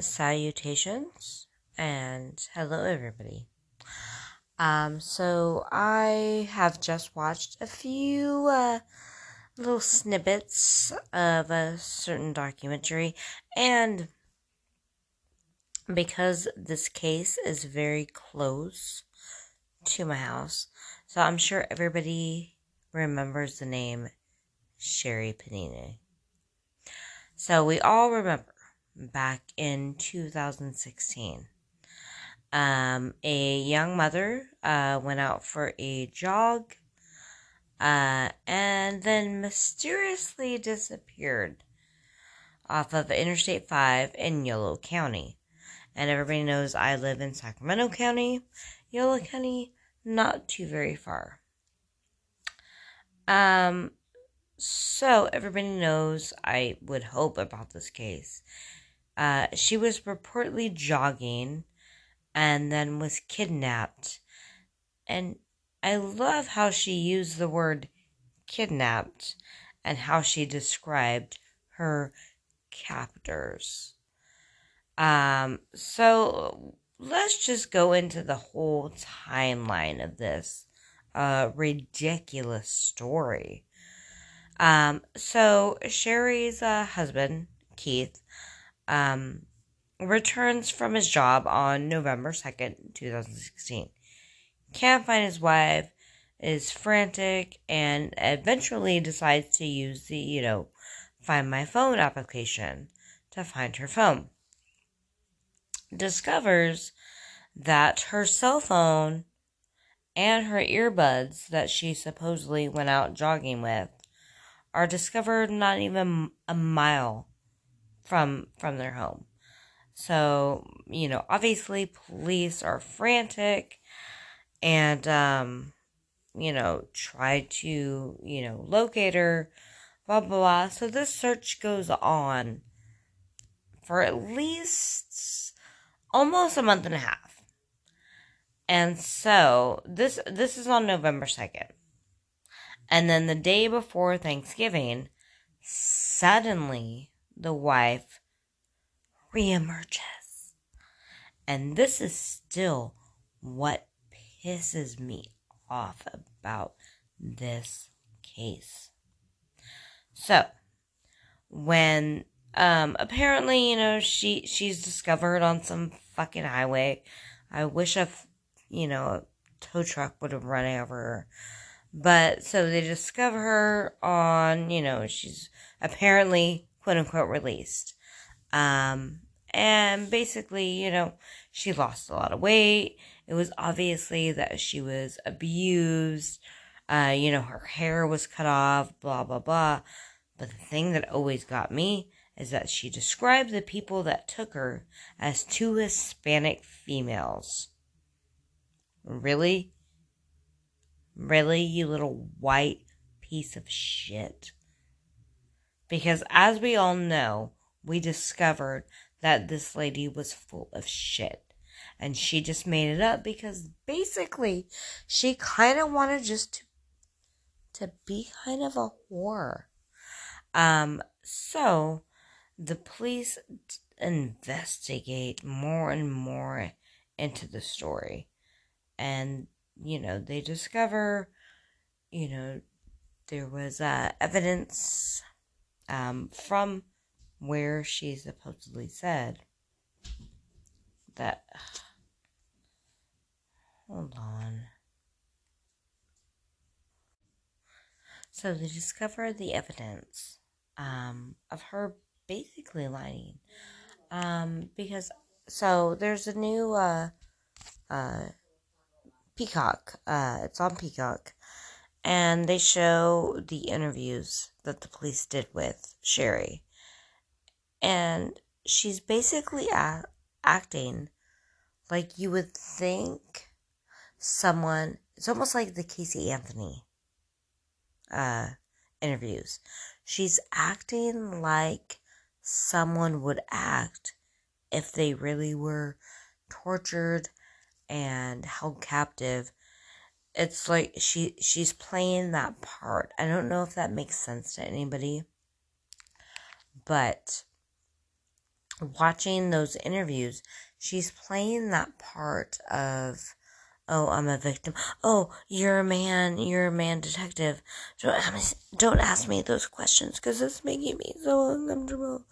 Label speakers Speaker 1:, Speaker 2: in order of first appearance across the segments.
Speaker 1: salutations and hello everybody. Um, so I have just watched a few uh, little snippets of a certain documentary, and because this case is very close to my house, so I'm sure everybody remembers the name Sherri Panini. So we all remember back in 2016. Um, a young mother uh, went out for a jog uh, and then mysteriously disappeared off of Interstate 5 in Yolo County. And everybody knows I live in Sacramento County, Yolo County, not too very far. Um, so everybody knows, I would hope, about this case. Uh, she was reportedly jogging and then was kidnapped. And I love how she used the word kidnapped and how she described her captors. Um, so let's just go into the whole timeline of this uh, ridiculous story. Um, so Sherri's uh, husband, Keith, um, returns from his job on November 2nd, 2016. Can't find his wife, is frantic, and eventually decides to use the, you know, Find My Phone application to find her phone. Discovers that her cell phone and her earbuds that she supposedly went out jogging with are discovered not even a mile from from their home. So, you know, obviously police are frantic and um you know, try to, you know, locate her, blah blah blah. So this search goes on for at least almost a month and a half. And so this this is on November 2nd. And then the day before Thanksgiving, suddenly the wife reemerges. And this is still what pisses me off about this case. So, when um apparently, you know, she she's discovered on some fucking highway. I wish a you know, a tow truck would have run over her but so they discover her on, you know, she's apparently quote unquote released. Um, and basically, you know, she lost a lot of weight. It was obviously that she was abused. Uh, you know, her hair was cut off, blah, blah, blah. But the thing that always got me is that she described the people that took her as two Hispanic females. Really? Really, you little white piece of shit? Because as we all know, we discovered that this lady was full of shit. And she just made it up because basically she kind of wanted just to, to be kind of a whore. Um, so the police investigate more and more into the story. And you know, they discover, you know, there was uh, evidence um, from where she supposedly said that. Hold on. So they discover the evidence um, of her basically lying. Um, because, so there's a new uh, uh, Peacock. Uh, it's on Peacock. And they show the interviews that the police did with Sherri. And she's basically a- acting like you would think someone, it's almost like the Casey Anthony uh, interviews. She's acting like someone would act if they really were tortured and held captive it's like she she's playing that part i don't know if that makes sense to anybody but watching those interviews, she's playing that part of, oh, I'm a victim. Oh, you're a man. You're a man detective. Don't don't ask me those questions because it's making me so uncomfortable.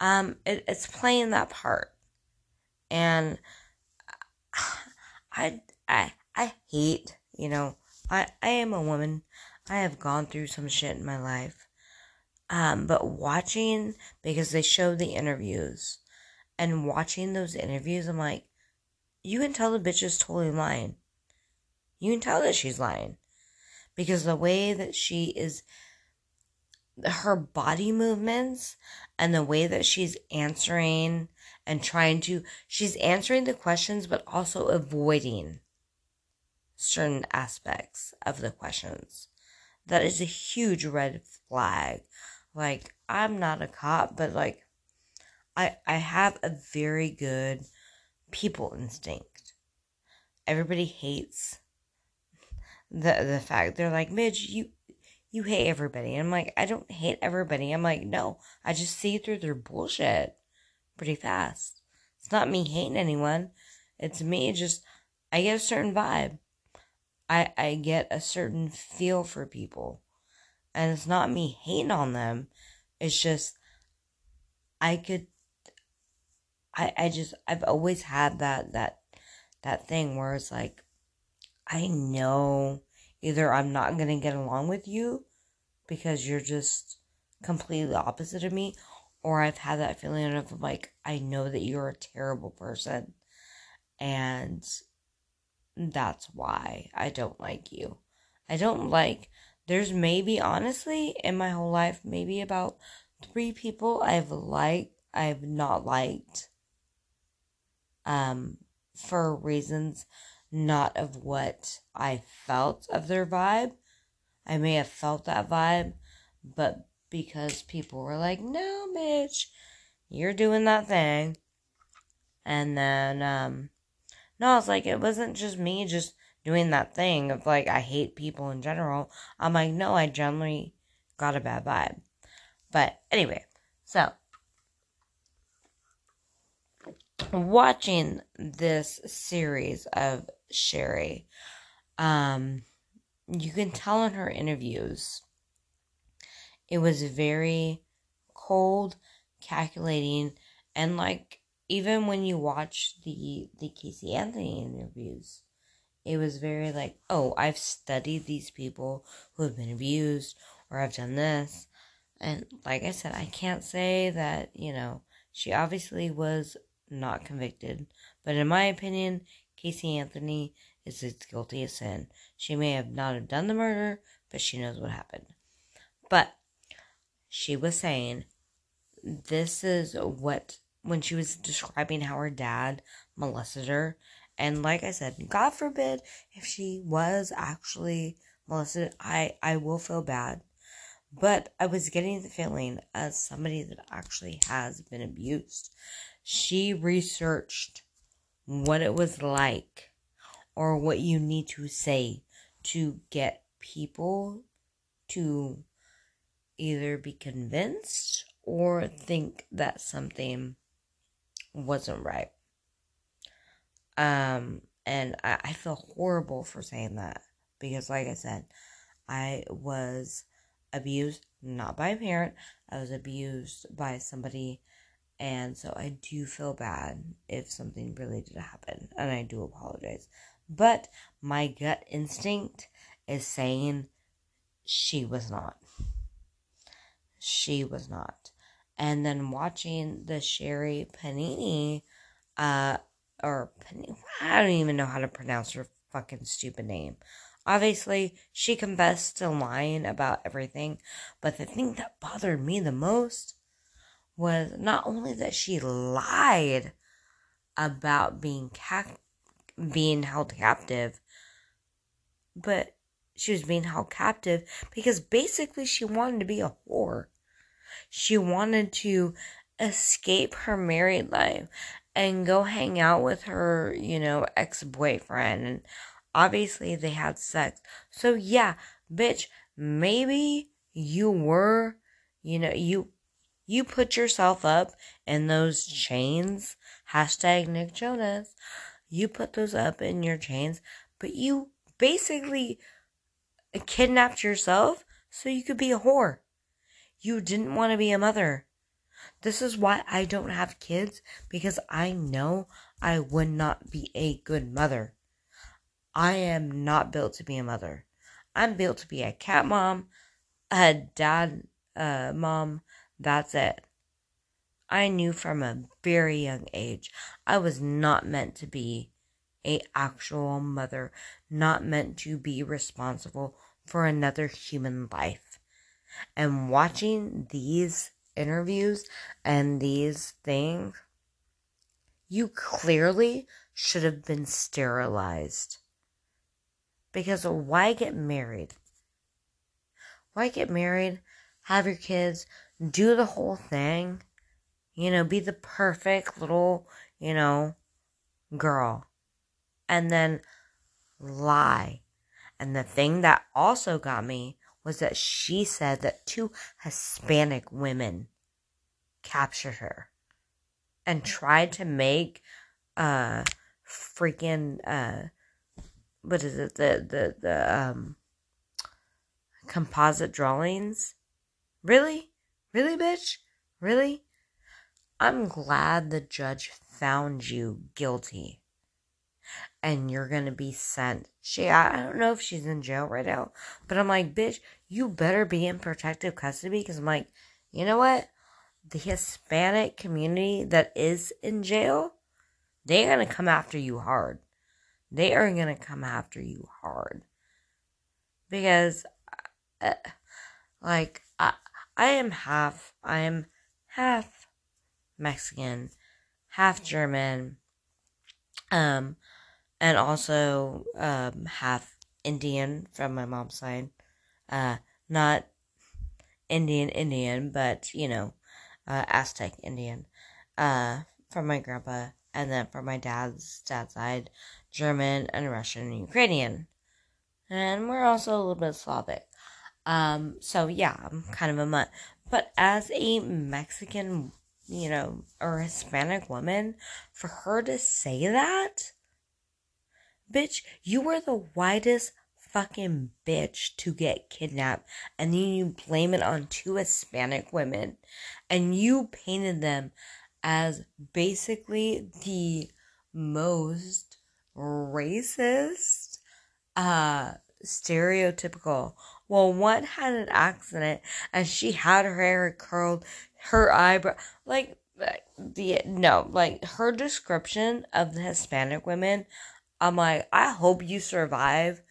Speaker 1: Um, it, it's playing that part, and I, I, I hate. You know, I, I am a woman. I have gone through some shit in my life. Um, but watching because they show the interviews and watching those interviews, I'm like, you can tell the bitch is totally lying. You can tell that she's lying because the way that she is, her body movements and the way that she's answering and trying to, she's answering the questions but also avoiding certain aspects of the questions. That is a huge red flag like, I'm not a cop, but like, I, I have a very good people instinct. Everybody hates the the fact they're like, Midge, you you hate everybody. And I'm like, I don't hate everybody. I'm like, no, I just see through their bullshit pretty fast. It's not me hating anyone. It's me just I get a certain vibe. I I get a certain feel for people and it's not me hating on them. It's just I could I I just I've always had that that that thing where it's like I know either I'm not going to get along with you because you're just completely opposite of me or I've had that feeling of like I know that you're a terrible person and that's why I don't like you. I don't like there's maybe honestly in my whole life maybe about three people I've liked I've not liked um for reasons not of what I felt of their vibe. I may have felt that vibe, but because people were like, "No, Mitch, you're doing that thing." And then um no, I was like it wasn't just me just doing that thing of like I hate people in general. I'm like, no, I generally got a bad vibe. But anyway, so watching this series of Sherri, um, you can tell in her interviews, it was very cold, calculating, and like even when you watch the the Casey Anthony interviews, it was very like, oh, I've studied these people who have been abused or I've done this. And like I said, I can't say that, you know, she obviously was not convicted. But in my opinion, Casey Anthony is as guilty as sin. She may have not have done the murder, but she knows what happened. But she was saying this is what when she was describing how her dad molested her and like I said, God forbid if she was actually molested, I, I will feel bad. But I was getting the feeling as somebody that actually has been abused, she researched what it was like or what you need to say to get people to either be convinced or think that something wasn't right. Um, and I, I feel horrible for saying that because, like I said, I was abused not by a parent, I was abused by somebody, and so I do feel bad if something really did happen, and I do apologize. But my gut instinct is saying she was not. She was not. And then watching the Sherri Panini uh, or I don't even know how to pronounce her fucking stupid name. Obviously, she confessed to lying about everything, but the thing that bothered me the most was not only that she lied about being ca- being held captive, but she was being held captive because basically she wanted to be a whore. She wanted to escape her married life and go hang out with her, you know, ex boyfriend. And obviously they had sex. So yeah, bitch, maybe you were, you know, you You put yourself up in those chains. Hashtag Nick Jonas. You put those up in your chains, but you basically kidnapped yourself so you could be a whore. You didn't want to be a mother. This is why I don't have kids because I know I would not be a good mother. I am not built to be a mother. I'm built to be a cat mom, a dad uh, mom. That's it. I knew from a very young age I was not meant to be a actual mother, not meant to be responsible for another human life. And watching these interviews and these things, you clearly should have been sterilized. Because why get married? Why get married, have your kids, do the whole thing, you know, be the perfect little, you know, girl, and then lie. And the thing that also got me was that she said that two Hispanic women captured her and tried to make uh freaking uh what is it? The the the um composite drawings? Really? Really bitch? Really? I'm glad the judge found you guilty and you're gonna be sent. She, I don't know if she's in jail right now, but I'm like, bitch, you better be in protective custody because I'm like, you know what? The Hispanic community that is in jail, they're gonna come after you hard. They are gonna come after you hard because, uh, like, I, I am half, I am half Mexican, half German. Um, and also um, half Indian from my mom's side. Uh, not Indian Indian, but you know, uh, Aztec Indian. Uh, from my grandpa, and then from my dad's dad's side, German and Russian and Ukrainian. And we're also a little bit Slavic. Um, so yeah, I'm kind of a mutt. But as a Mexican, you know, or Hispanic woman, for her to say that, Bitch, you were the whitest fucking bitch to get kidnapped and then you blame it on two Hispanic women and you painted them as basically the most racist uh stereotypical. Well one had an accident and she had her hair curled her eyebrow like the no like her description of the hispanic women I'm like, I hope you survive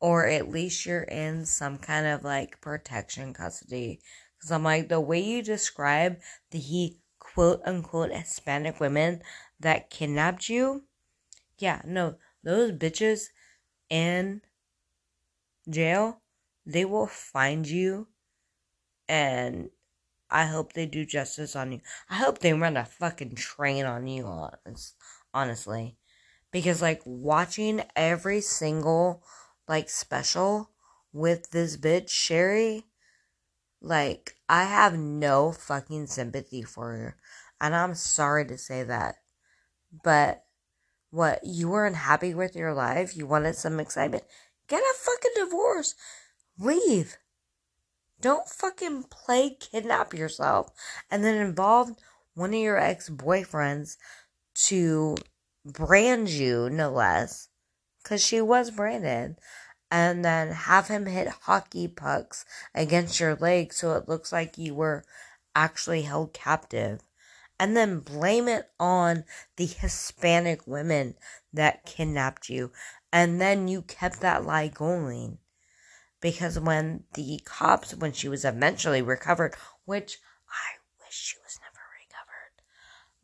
Speaker 1: or at least you're in some kind of like protection custody. Because I'm like, the way you describe the quote unquote Hispanic women that kidnapped you, yeah, no, those bitches in jail, they will find you and I hope they do justice on you. I hope they run a fucking train on you, honestly because like watching every single like special with this bitch Sherri, like I have no fucking sympathy for her. And I'm sorry to say that. But what, you were unhappy with your life? You wanted some excitement? Get a fucking divorce. Leave. Don't fucking play kidnap yourself and then involve one of your ex boyfriends to brand you, no less, because she was branded, and then have him hit hockey pucks against your leg so it looks like you were actually held captive. And then blame it on the Hispanic women that kidnapped you. And then you kept that lie going. Because when the cops, when she was eventually recovered, which I wish she was never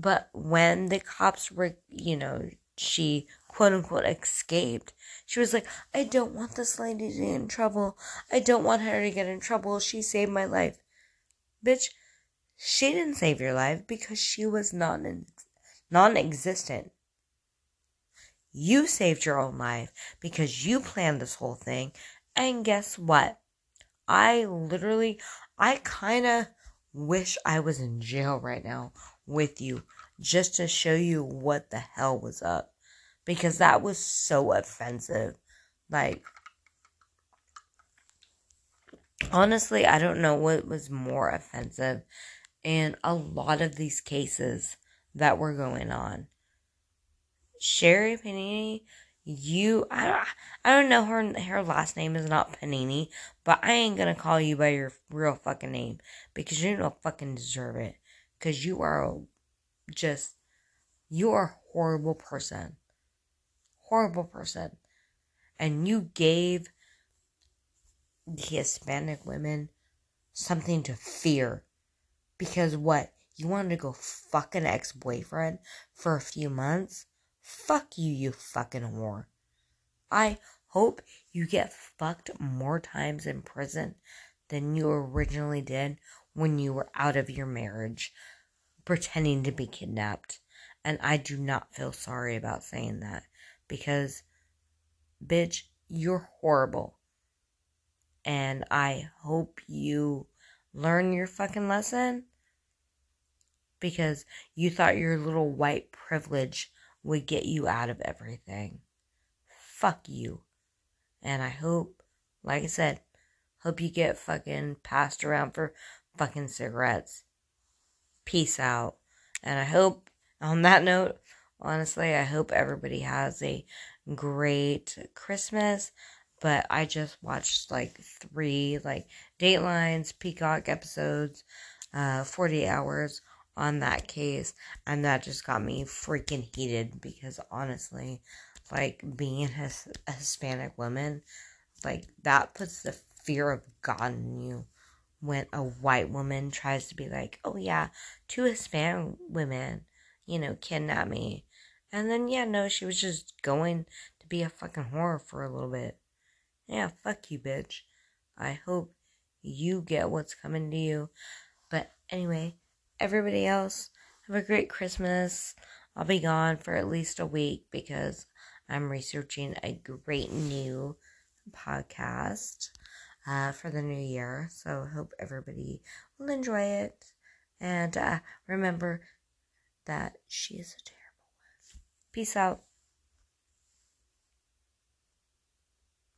Speaker 1: but when the cops were, you know, she quote unquote escaped, she was like, I don't want this lady to get in trouble. I don't want her to get in trouble. She saved my life. Bitch, she didn't save your life because she was non non existent. You saved your own life because you planned this whole thing. And guess what? I literally, I kind of wish I was in jail right now with you just to show you what the hell was up. Because that was so offensive. Like, honestly, I don't know what was more offensive in a lot of these cases that were going on. Sherri Panini, you, I, don't, I don't know her, her last name is not Panini, but I ain't gonna call you by your real fucking name because you don't fucking deserve it. Because you are just, you are a horrible person. Horrible person. And you gave the Hispanic women something to fear. Because what? You wanted to go fuck an ex boyfriend for a few months? Fuck you, you fucking whore. I hope you get fucked more times in prison than you originally did when you were out of your marriage pretending to be kidnapped. And I do not feel sorry about saying that because, bitch, you're horrible. And I hope you learn your fucking lesson because you thought your little white privilege would get you out of everything. Fuck you. And I hope, like I said, hope you get fucking passed around for fucking cigarettes. Peace out. And I hope, on that note, honestly, I hope everybody has a great Christmas. But I just watched like three like Datelines, Peacock episodes, uh, 40 hours on that case, and that just got me freaking heated because honestly, like being a, a Hispanic woman, like that puts the fear of God in you when a white woman tries to be like, oh yeah, two Hispanic women, you know, kidnap me. And then, yeah, no, she was just going to be a fucking whore for a little bit. Yeah, fuck you, bitch. I hope you get what's coming to you. But anyway, everybody else, have a great Christmas. I'll be gone for at least a week because I'm researching a great new podcast uh, for the new year. So hope everybody will enjoy it. And uh, remember that she is a terrible one. Peace out.